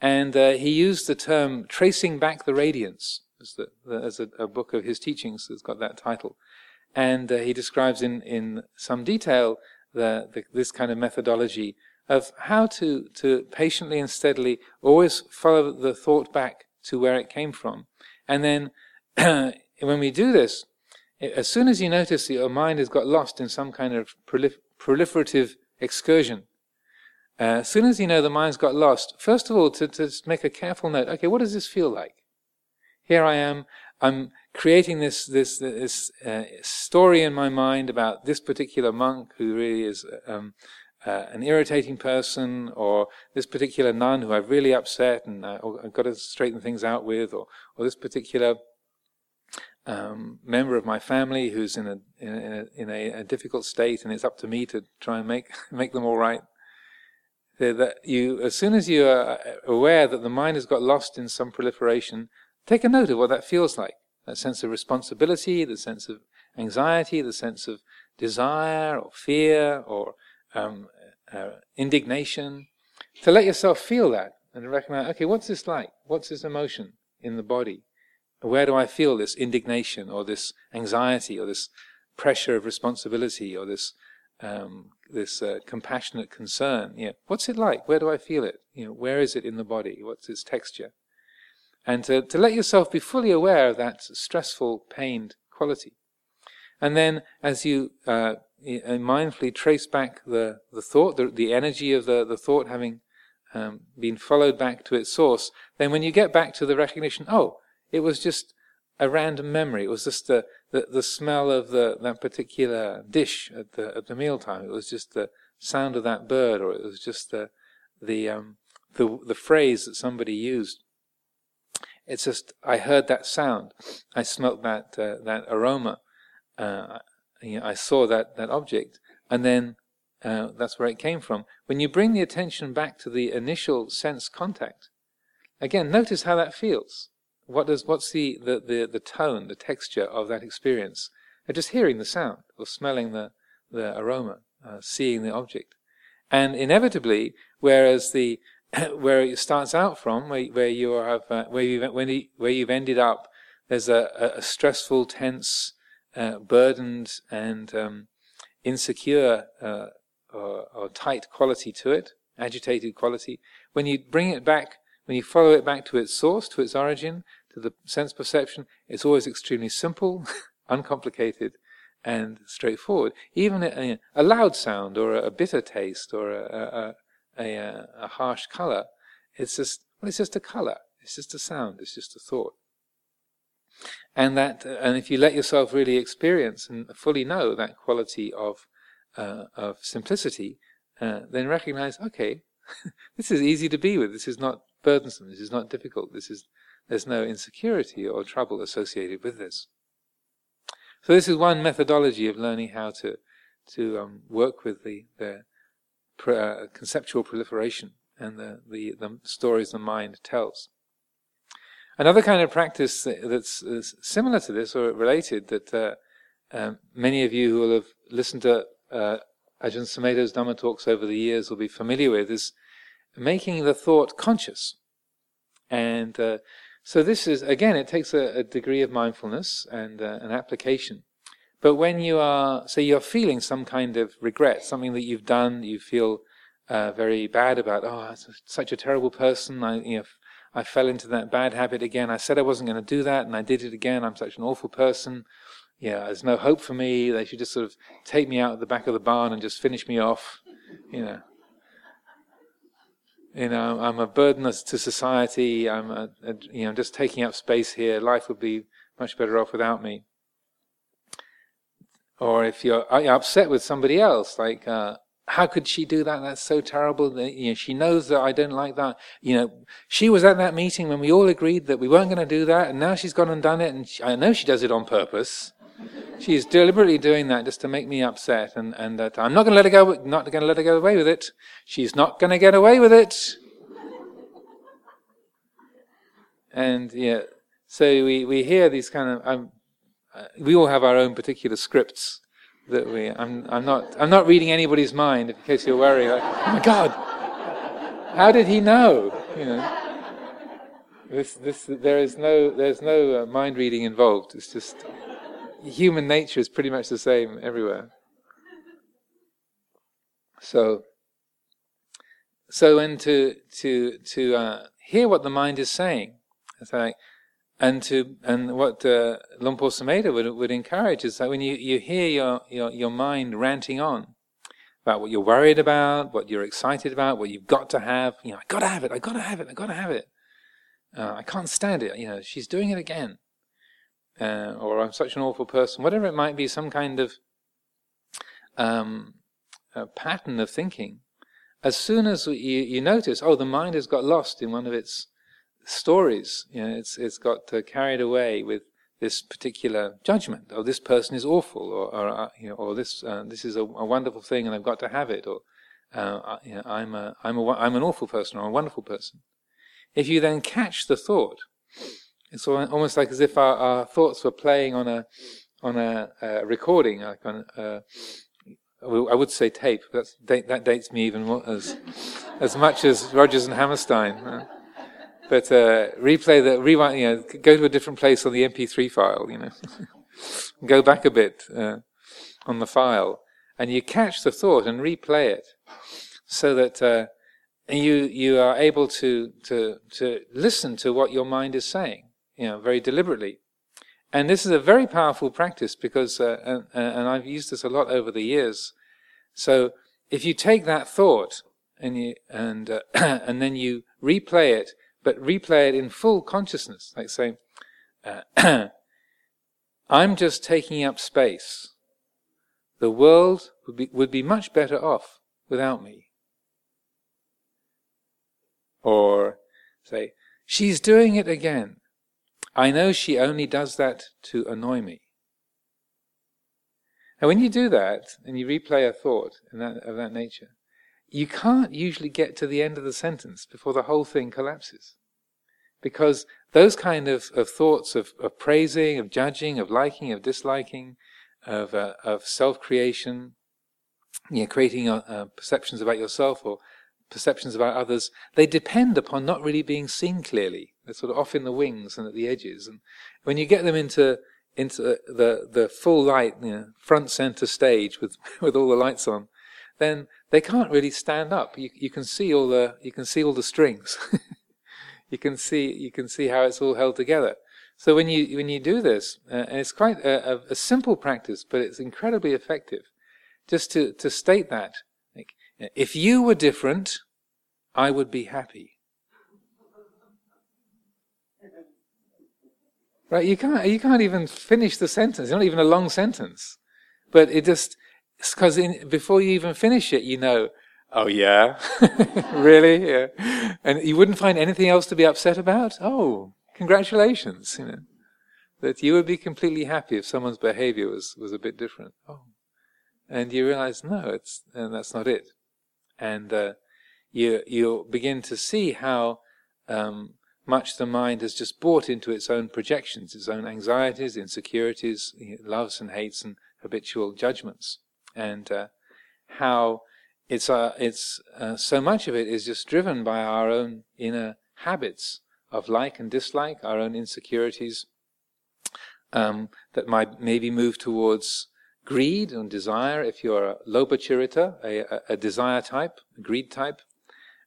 A: and uh, he used the term tracing back the radiance as, the, the, as a, a, book of his teachings that's got that title, and uh, he describes in in some detail the, this kind of methodology of how to to patiently and steadily always follow the thought back to where it came from, and then when we do this as soon as you notice that your mind has got lost in some kind of prolif- proliferative excursion, uh, as soon as you know the mind's got lost, first of all, to, to make a careful note, okay, what does this feel like? Here I am, I'm creating this, this, this uh, story in my mind about this particular monk who really is um, uh, an irritating person, or this particular nun who I've really upset and uh, I've got to straighten things out with, or, or this particular um, member of my family who's in a in, a, in a, a, difficult state, and it's up to me to try and make make them all right. That you, as soon as you are aware that the mind has got lost in some proliferation, take a note of what that feels like. That sense of responsibility, the sense of anxiety, the sense of desire or fear or um, uh, indignation. To let yourself feel that and recognize, okay, what's this like? What's this emotion in the body? Where do I feel this indignation or this anxiety or this pressure of responsibility or this um, this uh, compassionate concern? Yeah, what's it like? Where do I feel it? You know, where is it in the body? What's its texture? And to, to let yourself be fully aware of that stressful, pained quality. And then, as you uh, mindfully trace back the, the thought, the, the energy of the, the thought having um, been followed back to its source, then when you get back to the recognition, oh, it was just a random memory. It was just the, the, the smell of the, that particular dish at the, at the mealtime. It was just the sound of that bird, or it was just the, the, um, the, the phrase that somebody used. It's just, I heard that sound. I smelt that, uh, that aroma. Uh, you know, I saw that, that object. And then uh, that's where it came from. When you bring the attention back to the initial sense contact, again, notice how that feels what does what's the, the, the, the tone, the texture of that experience? And just hearing the sound or smelling the, the aroma, uh, seeing the object. And inevitably, whereas the where it starts out from, where, where you have uh, where you when where you've ended up, there's a, a stressful, tense, uh, burdened, and um, insecure uh, or, or tight quality to it, agitated quality. When you bring it back when you follow it back to its source, to its origin, to the sense perception, it's always extremely simple, uncomplicated, and straightforward. Even a, a loud sound or a, bitter taste or a, a, a, harsh color, it's just well, it's just a color. It's just a sound. It's just a thought. And that, and if you let yourself really experience and fully know that quality of uh, of simplicity, uh, then recognize, okay, this is easy to be with. This is not burdensome. This is not difficult. This is there's no insecurity or trouble associated with this. So this is one methodology of learning how to to um, work with the the uh, conceptual proliferation and the, the, the stories the mind tells. Another kind of practice that's similar to this or related that uh, um, many of you who will have listened to uh, Ajahn Sumedho's Dhamma talks over the years will be familiar with is making the thought conscious. And uh, so this is, again, it takes a, a degree of mindfulness and uh, an application. But when you are, say you're feeling some kind of regret, something that you've done, you feel uh, very bad about, oh, I'm such a terrible person, I, you know, I fell into that bad habit again. I said I wasn't going to do that, and I did it again. I'm such an awful person. Yeah, there's no hope for me. They should just sort of take me out at the back of the barn and just finish me off. You know, you know, I'm a burden to society. I'm, a, a, you know, just taking up space here. Life would be much better off without me. or if you're upset with somebody else, like, uh, how could she do that? That's so terrible. You know, she knows that I don't like that. You know, she was at that meeting when we all agreed that we weren't going to do that, and now she's gone and done it, and she, I know she does it on purpose. She's deliberately doing that just to make me upset, and and that I'm not going to let her go. Not going to let her get away with it. She's not going to get away with it. And yeah, so we we hear these kind of. Um, uh, we all have our own particular scripts that we. I'm I'm not I'm not reading anybody's mind. In case you're worried, like, oh my God, how did he know? You know. This, this, there is no, there's no uh, mind reading involved. It's just human nature is pretty much the same everywhere. So, so when to to to uh, hear what the mind is saying, it's like, and to and what uh, Luang Por Sumedho would would encourage is that when you, you hear your, your your mind ranting on about what you're worried about, what you're excited about, what you've got to have, you know, I gotta have it, I gotta have it, I gotta have it. Uh, I can't stand it. You know, she's doing it again uh, or I'm such an awful person, whatever it might be, some kind of um, pattern of thinking, as soon as you, you, notice, oh, the mind has got lost in one of its stories, you know, it's it's got uh, carried away with this particular judgment. Oh, this person is awful, or, or uh, you know, or this uh, this is a, a, wonderful thing, and I've got to have it, or uh, you know, I'm a I'm a I'm an awful person, or a wonderful person. If you then catch the thought it's almost like as if our, our thoughts were playing on a on a, a recording, like on a, I would say tape. That's, that dates me even more, as as much as Rodgers and Hammerstein. Uh, but uh, replay the rewind. You know, go to a different place on the MP3 file. You know, go back a bit uh, on the file, and you catch the thought and replay it, so that uh, you you are able to to to listen to what your mind is saying you know, very deliberately. And this is a very powerful practice because, uh, and, and, I've used this a lot over the years. So if you take that thought and you, and, uh, and then you replay it, but replay it in full consciousness, like saying, uh, I'm just taking up space. The world would be, would be much better off without me. Or say, she's doing it again. I know she only does that to annoy me. And when you do that, and you replay a thought that, of that nature, you can't usually get to the end of the sentence before the whole thing collapses. Because those kind of, of thoughts of, of praising, of judging, of liking, of disliking, of, uh, of self-creation, you know, creating uh, uh, perceptions about yourself or perceptions about others, they depend upon not really being seen clearly. They're sort of off in the wings and at the edges. And when you get them into into the the full light, you know, front center stage with with all the lights on, then they can't really stand up. You you can see all the you can see all the strings. you can see you can see how it's all held together. So when you when you do this, uh, and it's quite a, a, a simple practice, but it's incredibly effective. Just to to state that if you were different, I would be happy. Right? You can't, you can't even finish the sentence. It's not even a long sentence. But it just, because before you even finish it, you know, oh yeah? really? Yeah. And you wouldn't find anything else to be upset about? Oh, congratulations, you know. That you would be completely happy if someone's behavior was, was a bit different. Oh. And you realize, no, it's, and that's not it and uh, you you begin to see how um, much the mind has just bought into its own projections, its own anxieties, insecurities, loves and hates, and habitual judgments, and uh, how it's uh, it's uh, so much of it is just driven by our own inner habits of like and dislike, our own insecurities um, that might maybe move towards greed and desire, if you're a lobhacharita, a, a, desire type, a greed type,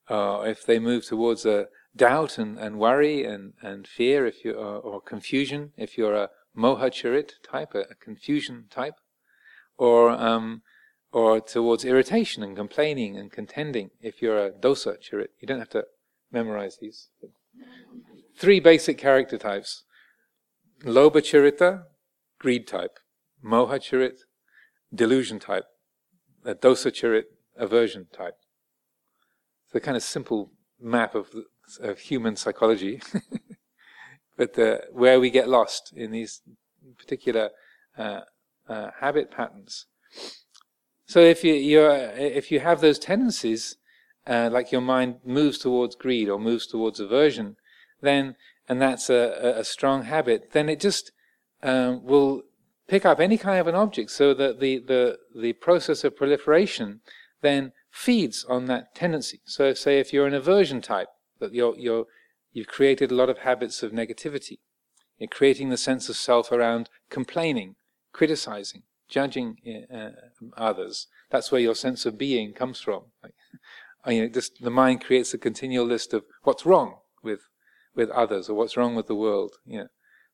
A: uh, if they move towards a doubt and, and worry and, and fear, if you or, or confusion, if you're a mohacharit type, a, a confusion type, or um, or towards irritation and complaining and contending, if you're a dosa charit. You don't have to memorize these. Three basic character types: lobhacharita, greed type; mohacharit, delusion type, a dosa charit aversion type. It's a kind of simple map of, of human psychology, but uh, where we get lost in these particular uh, uh, habit patterns. So if you you if you have those tendencies, uh, like your mind moves towards greed or moves towards aversion, then and that's a, a strong habit, then it just um, will pick up any kind of an object, so that the the the process of proliferation then feeds on that tendency. So, say if you're an aversion type, that you're you're you've created a lot of habits of negativity, you're creating the sense of self around complaining, criticizing, judging uh, others. That's where your sense of being comes from. Like, you know, just the mind creates a continual list of what's wrong with with others or what's wrong with the world. You know,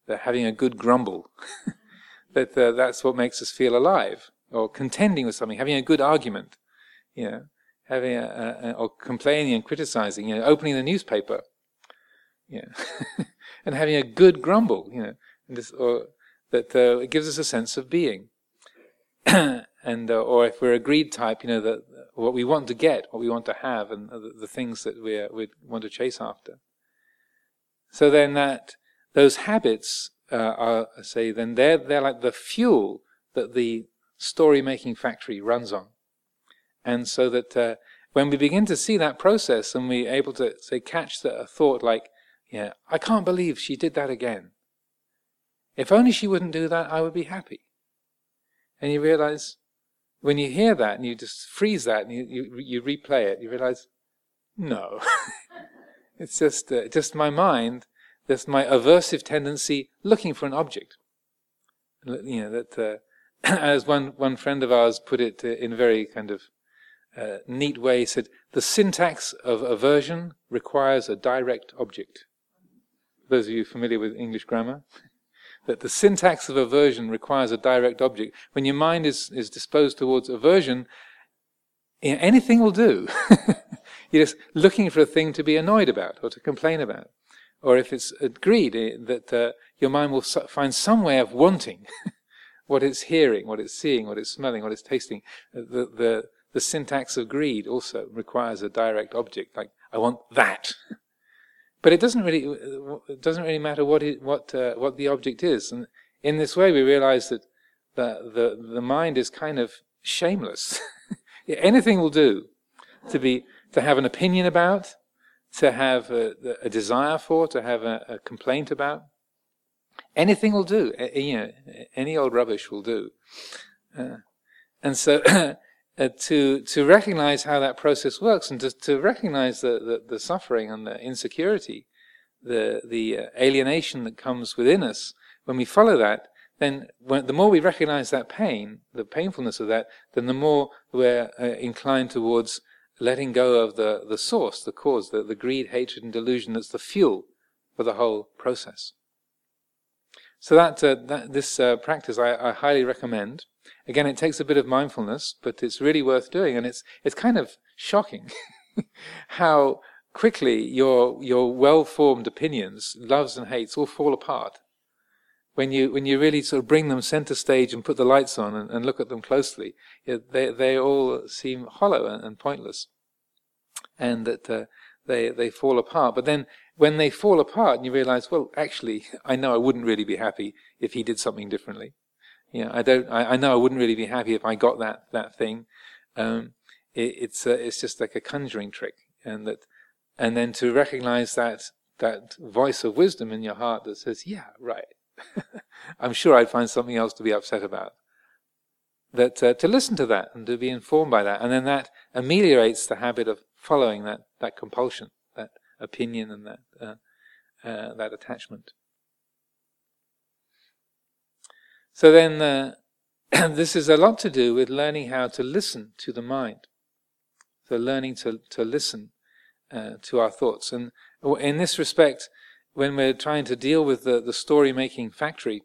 A: they're having a good grumble. that uh, that's what makes us feel alive, or contending with something, having a good argument. You know, having a, a, or complaining and criticizing. You know, opening the newspaper. Yeah, and having a good grumble. You know, this, or that uh, it gives us a sense of being. and uh, or if we're a greed type, you know that what we want to get, what we want to have, and the, the things that we we want to chase after. So then that those habits uh, are say then they're they're like the fuel that the story making factory runs on, and so that uh, when we begin to see that process and we're able to say catch the, a thought like, yeah, I can't believe she did that again. If only she wouldn't do that, I would be happy. And you realize when you hear that and you just freeze that and you, you, you replay it, you realize, no. it's just, uh, just my mind, that's my aversive tendency looking for an object. You know, that, uh, as one, one friend of ours put it uh, in very kind of uh, neat way, he said, the syntax of aversion requires a direct object. Those of you familiar with English grammar? that the syntax of aversion requires a direct object. When your mind is, is disposed towards aversion, anything will do. You're just looking for a thing to be annoyed about or to complain about. Or if it's greed, eh, that uh, your mind will find some way of wanting what it's hearing, what it's seeing, what it's smelling, what it's tasting. The, the, the syntax of greed also requires a direct object, like, I want that. But it doesn't really it doesn't really matter what it, what uh, what the object is, and in this way we realize that the the the mind is kind of shameless. Anything will do to be to have an opinion about, to have a, a desire for, to have a, a, complaint about. Anything will do. you know, any old rubbish will do. Uh, and so uh, to to recognize how that process works and to, to recognize the, the, the suffering and the insecurity, the the uh, alienation that comes within us when we follow that, then when, the more we recognize that pain, the painfulness of that, then the more we're uh, inclined towards letting go of the, the source, the cause, the, the greed, hatred, and delusion that's the fuel for the whole process. So that, uh, that this uh, practice I, I highly recommend. Again, it takes a bit of mindfulness, but it's really worth doing, and it's it's kind of shocking how quickly your your well-formed opinions, loves and hates, all fall apart when you when you really sort of bring them center stage and put the lights on and, and look at them closely. They they all seem hollow and, and pointless, and that uh, they they fall apart. But then when they fall apart, and you realize, well, actually, I know I wouldn't really be happy if he did something differently. Know, I don't. I, I know I wouldn't really be happy if I got that that thing. Um, it, it's uh, it's just like a conjuring trick, and that, and then to recognize that that voice of wisdom in your heart that says, "Yeah, right." I'm sure I'd find something else to be upset about. That uh, to listen to that and to be informed by that, and then that ameliorates the habit of following that that compulsion, that opinion, and that uh, uh, that attachment. So then, uh, this is a lot to do with learning how to listen to the mind. So learning to, to listen uh, to our thoughts. And in this respect, when we're trying to deal with the, the story making factory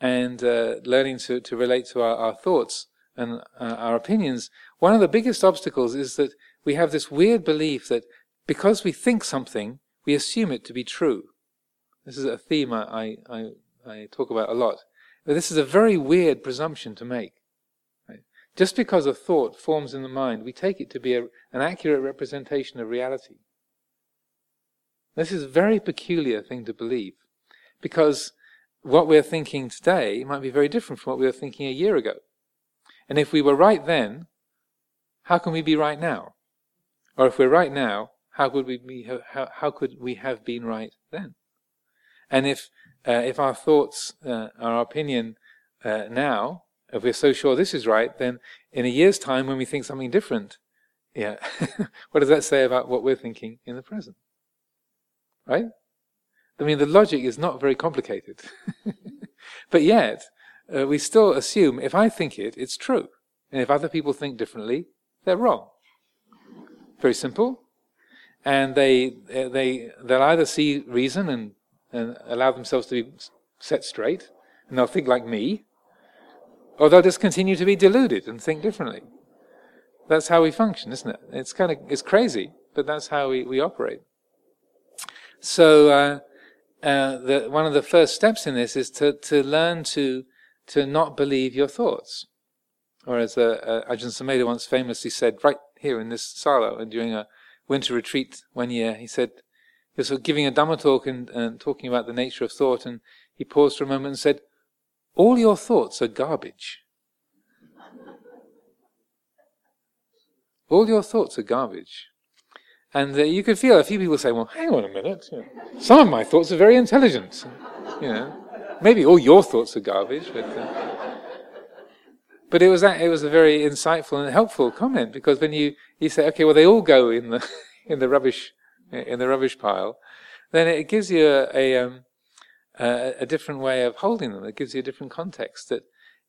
A: and uh, learning to, to relate to our, our thoughts and uh, our opinions, one of the biggest obstacles is that we have this weird belief that because we think something, we assume it to be true. This is a theme I, I, I talk about a lot. But this is a very weird presumption to make. Right? just because a thought forms in the mind, we take it to be a, an accurate representation of reality. This is a very peculiar thing to believe, because what we're thinking today might be very different from what we were thinking a year ago. And if we were right then, how can we be right now? Or if we're right now, how could we be, how, how could we have been right then? And if uh, if our thoughts, uh, our opinion uh, now, if we're so sure this is right, then in a year's time, when we think something different, yeah, what does that say about what we're thinking in the present? Right? I mean, the logic is not very complicated, but yet uh, we still assume if I think it, it's true, and if other people think differently, they're wrong. Very simple, and they they they'll either see reason and and allow themselves to be set straight, and they'll think like me, or they'll just continue to be deluded and think differently. That's how we function, isn't it? It's kind of it's crazy, but that's how we, we operate. So uh, uh, the, one of the first steps in this is to, to learn to to not believe your thoughts. Or as uh, uh, Ajahn Sumedho once famously said, right here in this sala, and during a winter retreat one year, he said, he was sort of giving a Dhamma talk and, and talking about the nature of thought, and he paused for a moment and said, All your thoughts are garbage. All your thoughts are garbage. And uh, you could feel a few people say, well, hang on a minute. Some of my thoughts are very intelligent. You know, maybe all your thoughts are garbage, but, uh, but it was that, it was a very insightful and helpful comment because when you, you say, okay, well, they all go in the, in the rubbish in the rubbish pile, then it gives you a, a, um, a, a different way of holding them. It gives you a different context. That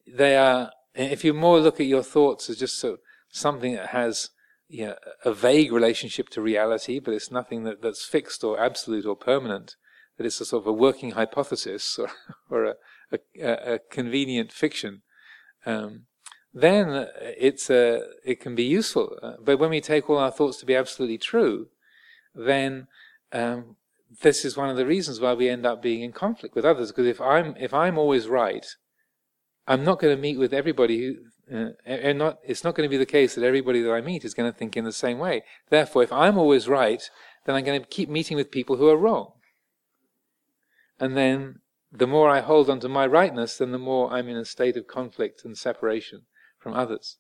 A: they are, if you more look at your thoughts as just so, something that has you know, a vague relationship to reality, but it's nothing that, that's fixed or absolute or permanent, that it's a sort of a working hypothesis or, or a, a, a convenient fiction, um, then it's a, it can be useful. Uh, but when we take all our thoughts to be absolutely true, then um, this is one of the reasons why we end up being in conflict with others. Because if I'm if I'm always right, I'm not going to meet with everybody who. Uh, and not, it's not going to be the case that everybody that I meet is going to think in the same way. Therefore, if I'm always right, then I'm going to keep meeting with people who are wrong. And then the more I hold on to my rightness, then the more I'm in a state of conflict and separation from others.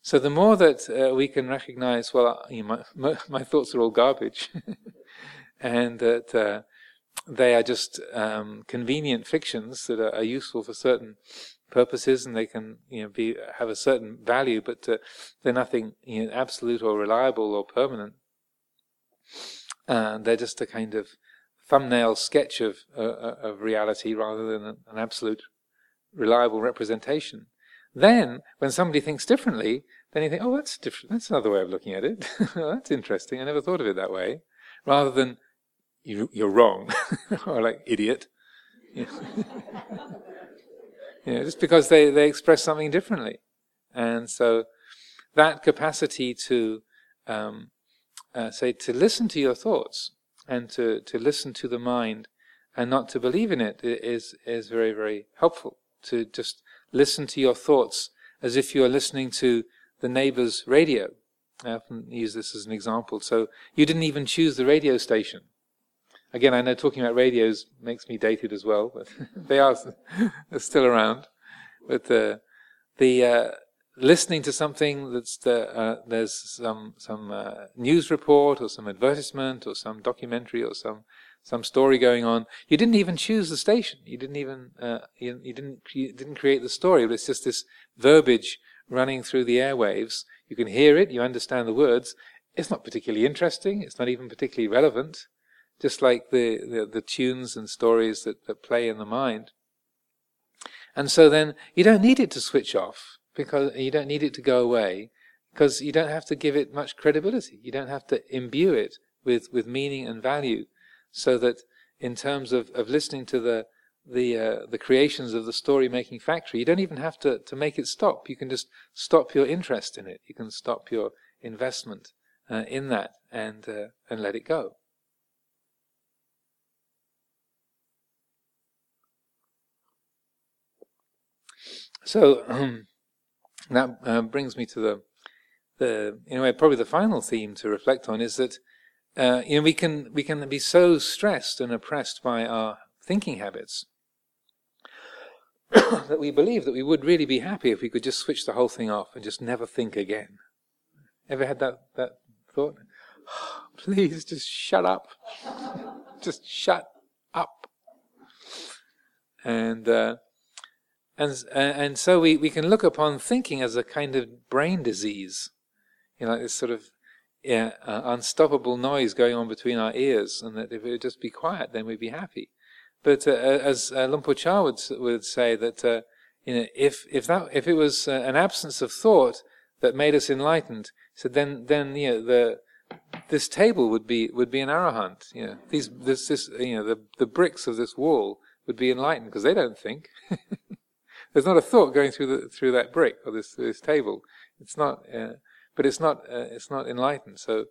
A: So the more that uh, we can recognize, well, you know, my, my, thoughts are all garbage, and that uh, they are just um, convenient fictions that are, are, useful for certain purposes, and they can, you know, be have a certain value, but uh, they're nothing you know, absolute or reliable or permanent. They're just a kind of thumbnail sketch of uh, uh, of reality rather than an absolute reliable representation. Then, when somebody thinks differently, then you think, oh, that's different. That's another way of looking at it. that's interesting. I never thought of it that way. Rather than you, are wrong, or like idiot. know, just because they, they express something differently. And so that capacity to, um, uh, say, to listen to your thoughts and to, to listen to the mind and not to believe in it is, is very, very helpful. To just listen to your thoughts as if you are listening to the neighbor's radio. I often use this as an example. So you didn't even choose the radio station. Again, I know talking about radios makes me dated as well, but they are still around. But uh, the uh, listening to something that's the, uh, there's some some uh, news report or some advertisement or some documentary or some some story going on. You didn't even choose the station. You didn't even uh, you, you, didn't you didn't create the story. But it's just this verbiage running through the airwaves. You can hear it. You understand the words. It's not particularly interesting. It's not even particularly relevant. Just like the the, the tunes and stories that, that play in the mind. And so then you don't need it to switch off because you don't need it to go away because you don't have to give it much credibility. You don't have to imbue it with, with meaning and value so that in terms of, of listening to the the uh, the creations of the story making factory, you don't even have to, to make it stop. You can just stop your interest in it. You can stop your investment uh, in that and uh, and let it go. So um, that uh, brings me to the, the, in a way, probably the final theme to reflect on is that, uh, you know, we can, we can be so stressed and oppressed by our thinking habits that we believe that we would really be happy if we could just switch the whole thing off and just never think again. Ever had that, that thought? Please just shut up. just shut up. And, uh, and, and so we, we can look upon thinking as a kind of brain disease. You know, like this sort of yeah, uh, unstoppable noise going on between our ears, and that if it would just be quiet, then we'd be happy. But uh, as uh, Luang Por Chah would, would say that uh, you know, if if that if it was uh, an absence of thought that made us enlightened, so then then you know the this table would be would be an arahant. You know, these this this you know the the bricks of this wall would be enlightened because they don't think. There's not a thought going through the through that brick or this this table. It's not, uh, but it's not uh, it's not enlightened. So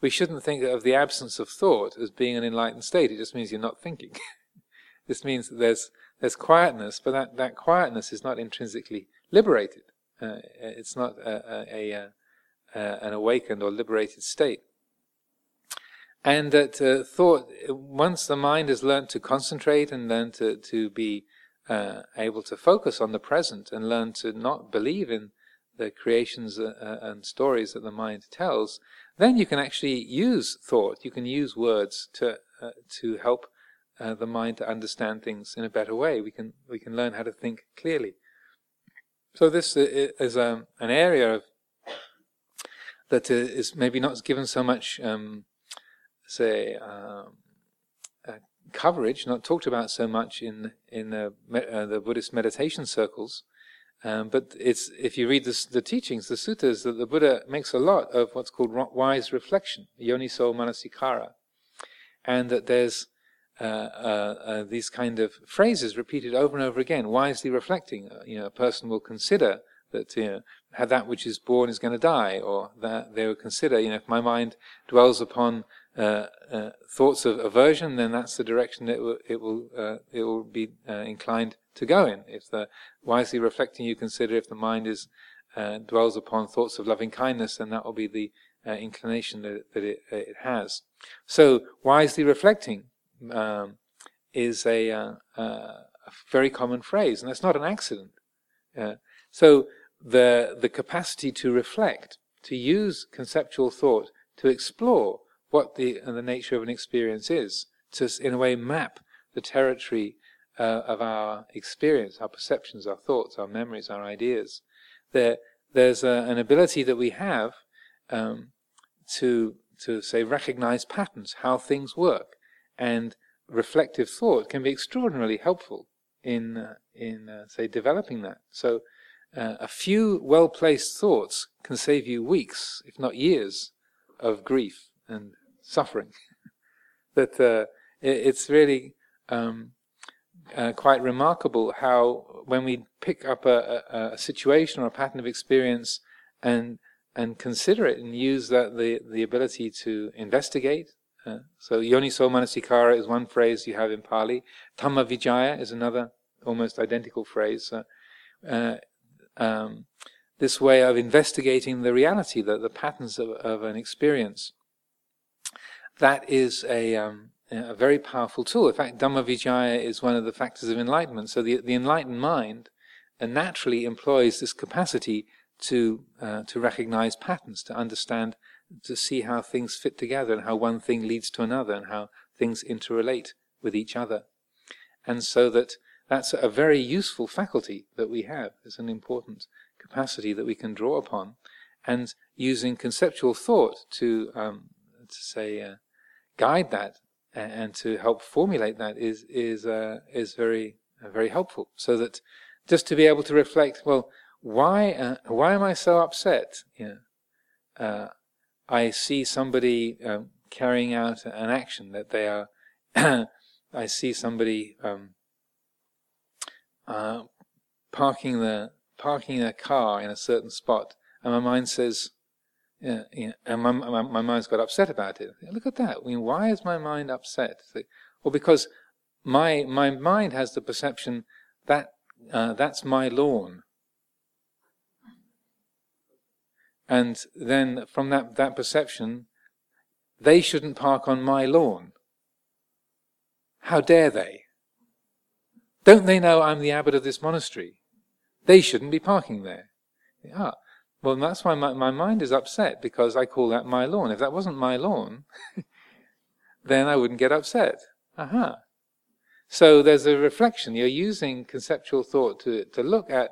A: we shouldn't think of the absence of thought as being an enlightened state. It just means you're not thinking. this means that there's there's quietness, but that, that quietness is not intrinsically liberated. Uh, it's not a, a, a, an awakened or liberated state. And that uh, thought, once the mind has learned to concentrate and learn to, to be uh, able to focus on the present and learn to not believe in the creations uh, uh, and stories that the mind tells, then you can actually use thought. You can use words to uh, to help uh, the mind to understand things in a better way. We can we can learn how to think clearly. So this is um, an area of that is maybe not given so much, um, say, um, coverage, not talked about so much in in the, uh, the Buddhist meditation circles. Um, but if you read this, the teachings, the suttas, that the Buddha makes a lot of what's called wise reflection, yoniso manasikara, and that there's uh, uh, uh, these kind of phrases repeated over and over again, wisely reflecting. Uh, you know, a person will consider that you know, that which is born is going to die, or that they will consider, you know, if my mind dwells upon thoughts of aversion, then that's the direction it will it will uh, it will be uh, inclined to go in. If the wisely reflecting, you consider if the mind is uh, dwells upon thoughts of loving kindness, then that will be the inclination that, that it, it has. So wisely reflecting um, is a, a, very common phrase, and that's not an accident. so the the capacity to reflect, to use conceptual thought, to explore what the, and the nature of an experience is, to, in a way, map the territory uh, of our experience, our perceptions, our thoughts, our memories, our ideas. There, there's a, an ability that we have um, to, to, say, recognize patterns, how things work, and reflective thought can be extraordinarily helpful in, uh, in uh, say, developing that. So, uh, a few well placed thoughts can save you weeks, if not years, of grief and suffering. that uh, it, it's really um, uh, quite remarkable how when we pick up a, a, a, situation or a pattern of experience and and consider it and use that the the ability to investigate. Uh, so yoniso manasikara is one phrase you have in Pali. Dhamma vicaya is another almost identical phrase. Uh, um, this way of investigating the reality, the, the patterns of, of an experience that is a, um, a very powerful tool. In fact, Dhamma Vicaya is one of the factors of enlightenment. So the, the enlightened mind uh, naturally employs this capacity to uh, to recognize patterns, to understand, to see how things fit together, and how one thing leads to another, and how things interrelate with each other. And so that that's a very useful faculty that we have. It's an important capacity that we can draw upon, and using conceptual thought to um, to say. Uh, guide that and, to help formulate that is is uh, is very uh, very helpful. So that just to be able to reflect, well, why uh, why am I so upset? You know, uh, I see somebody um, carrying out an action that they are. I see somebody um, uh, parking the parking their car in a certain spot, and my mind says, yeah, yeah. And my, my, my mind's got upset about it. Look at that. I mean, why is my mind upset? Well, because my my mind has the perception that uh, that's my lawn. And then from that, that perception, they shouldn't park on my lawn. How dare they? Don't they know I'm the abbot of this monastery? They shouldn't be parking there. Ah, well, that's why my, my mind is upset because I call that my lawn. If that wasn't my lawn, then I wouldn't get upset. Aha. So there's a reflection. You're using conceptual thought to to look at.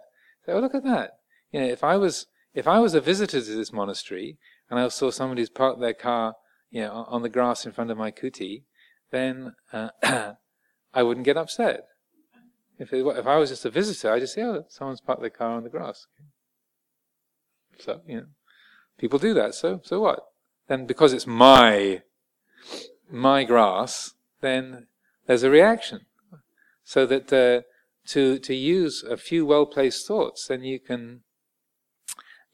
A: Oh, look at that. You know, if I was if I was a visitor to this monastery and I saw somebody's parked their car, you know, on the grass in front of my kuti, then uh, I wouldn't get upset. If it, if I was just a visitor, I'd just say, "Oh, someone's parked their car on the grass." So you know, people do that. So so what? Then because it's my my grass, then there's a reaction. So that uh, to to use a few well placed thoughts, then you can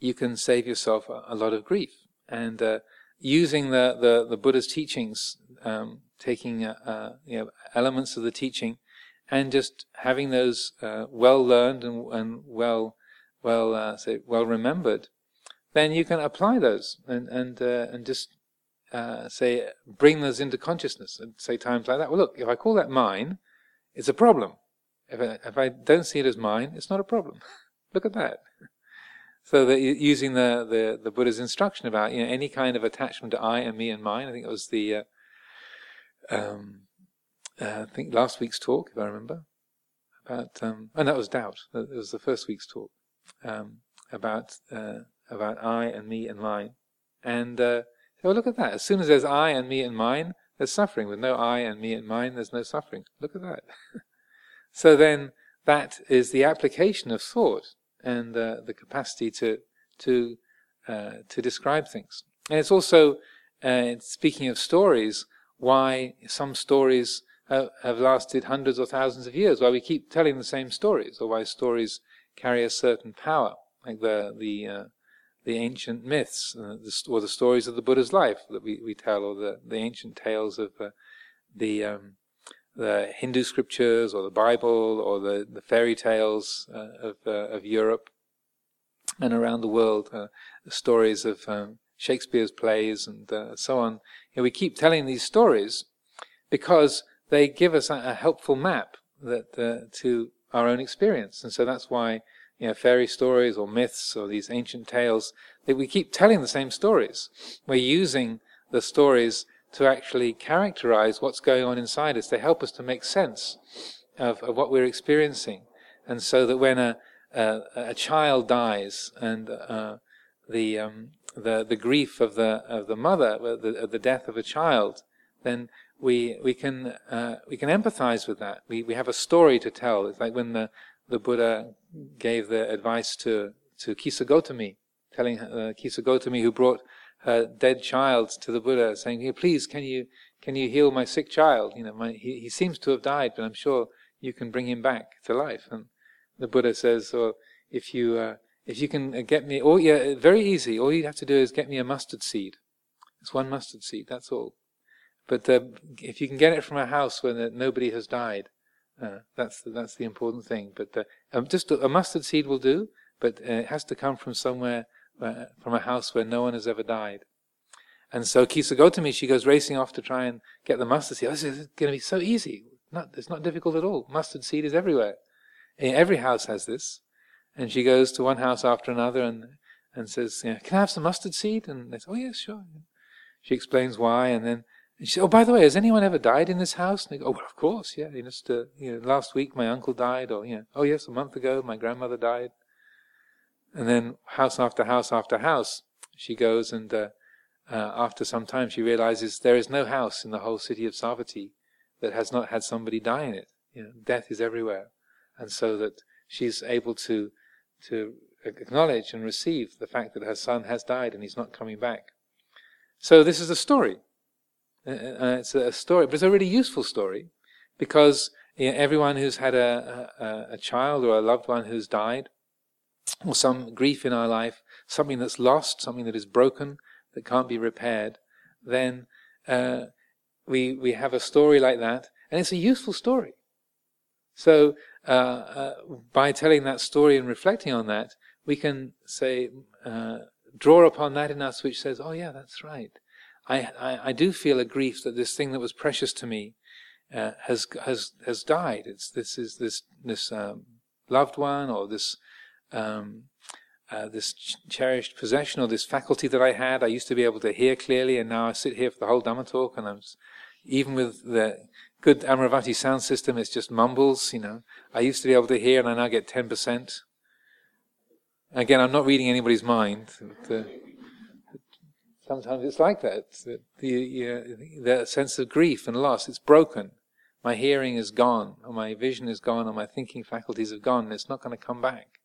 A: you can save yourself a, a lot of grief. And uh, using the, the, the Buddha's teachings, um, taking uh, uh, you know elements of the teaching, and just having those uh, well learned and, and well well uh, say well remembered, then you can apply those and and uh, and just uh, say, bring those into consciousness and say times like that. Well, look, if I call that mine, it's a problem. If I, if I don't see it as mine, it's not a problem. look at that. So that using the, the, the, Buddha's instruction about you know any kind of attachment to I and me and mine, I think it was the uh, um, uh, I think last week's talk, if I remember, about um, and that was doubt. It was the first week's talk um, about uh, about I and me and mine, and uh, look at that. As soon as there's I and me and mine, there's suffering. With no I and me and mine, there's no suffering. Look at that. so then, that is the application of thought and uh, the capacity to to uh, to describe things. And it's also, uh, speaking of stories, why some stories have, have lasted hundreds or thousands of years. Why we keep telling the same stories, or why stories carry a certain power, like the the uh, the ancient myths, uh, the, or the stories of the Buddha's life that we, we tell, or the, the ancient tales of uh, the um, the Hindu scriptures, or the Bible, or the, the fairy tales uh, of uh, of Europe and around the world, uh, the stories of um, Shakespeare's plays and so on. You know, we keep telling these stories because they give us a, a helpful map that to our own experience, and so that's why you know, fairy stories or myths or these ancient tales, that we keep telling the same stories. We're using the stories to actually characterize what's going on inside us. They help us to make sense of, of what we're experiencing. And so that when a, a, a child dies and uh, the, um, the, the grief of the, of the mother, the, the death of a child, then we, we, can, uh, we can empathize with that. We, we have a story to tell. It's like when the, the Buddha gave the advice to, to Kisa Gotami, telling uh, Kisa Gotami who brought her dead child to the Buddha, saying, Here, please, can you, can you heal my sick child? You know, my, he, he seems to have died, but I'm sure you can bring him back to life. And the Buddha says, well, if you, uh, if you can get me, oh yeah, very easy. All you have to do is get me a mustard seed. It's one mustard seed, that's all. But if you can get it from a house where nobody has died, uh, that's the, that's the important thing. But um, just a, a, mustard seed will do, but uh, it has to come from somewhere, uh, from a house where no one has ever died. And so Kisa Gotami, she goes racing off to try and get the mustard seed. Oh, this is going to be so easy. Not, it's not difficult at all. Mustard seed is everywhere. Every house has this. And she goes to one house after another and and says, "Can I have some mustard seed?" And they say, "Oh yes, sure." She explains why, and then and she said, "Oh, by the way, has anyone ever died in this house?" And they go, "Oh, well, of course, yeah. You just, uh, you know, last week my uncle died, or you know, oh yes, a month ago my grandmother died." And then house after house after house, she goes, and uh, uh, after some time, she realizes there is no house in the whole city of Savatthi that has not had somebody die in it. You know, death is everywhere, and so that she's able to to acknowledge and receive the fact that her son has died and he's not coming back. So this is a story. It's a story, but it's a really useful story because you know, everyone who's had a, a, a, child or a loved one who's died, or some grief in our life, something that's lost, something that is broken, that can't be repaired, then uh, we we have a story like that, and it's a useful story. So uh, uh by telling that story and reflecting on that, we can say uh, draw upon that in us which says, "Oh yeah, that's right. I I, I do feel a grief that this thing that was precious to me uh, has has has died. It's this is this this um, loved one or this." Um, uh, this ch- cherished possession or this faculty that I had. I used to be able to hear clearly, and now I sit here for the whole Dhamma talk, and I'm even with the good Amaravati sound system, it's just mumbles. You know, I used to be able to hear, and I now get ten percent. Again, I'm not reading anybody's mind. But, uh, sometimes it's like that. The, uh, the, the sense of grief and loss, it's broken. My hearing is gone, or my vision is gone, or my thinking faculties have gone. and It's not going to come back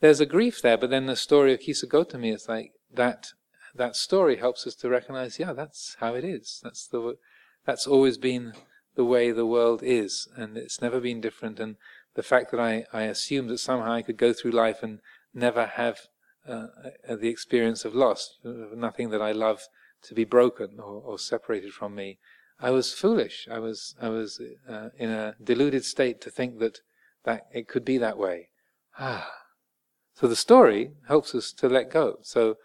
A: there's a grief there, but then the story of Kisa Gotami is like that. That story helps us to recognize, yeah, that's how it is. That's the, that's always been the way the world is, and it's never been different. And the fact that I, I assumed that somehow I could go through life and never have uh, the experience of loss, nothing that I love to be broken or, or separated from me, I was foolish. I was I was uh, in a deluded state to think that that it could be that way. Ah, so the story helps us to let go. So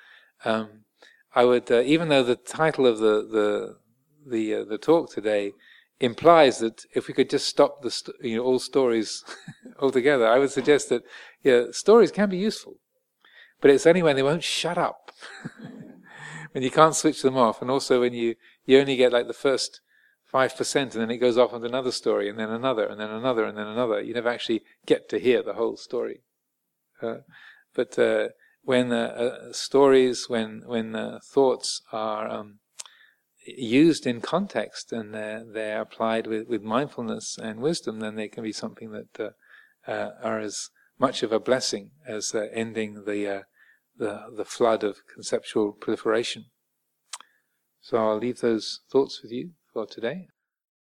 A: um, I would, uh, even though the title of the the the, uh, the talk today implies that if we could just stop the st- you know all stories altogether, I would suggest that yeah, stories can be useful, but it's only when they won't shut up, when you can't switch them off, and also when you you only get like the first five percent, and then it goes off onto another story, and then another, and then another, and then another. You never actually get to hear the whole story. Uh, but uh, when uh, stories, when when thoughts are um, used in context and they're, they're applied with, with mindfulness and wisdom, then they can be something that are as much of a blessing as ending the uh, the the flood of conceptual proliferation. So I'll leave those thoughts with you for today.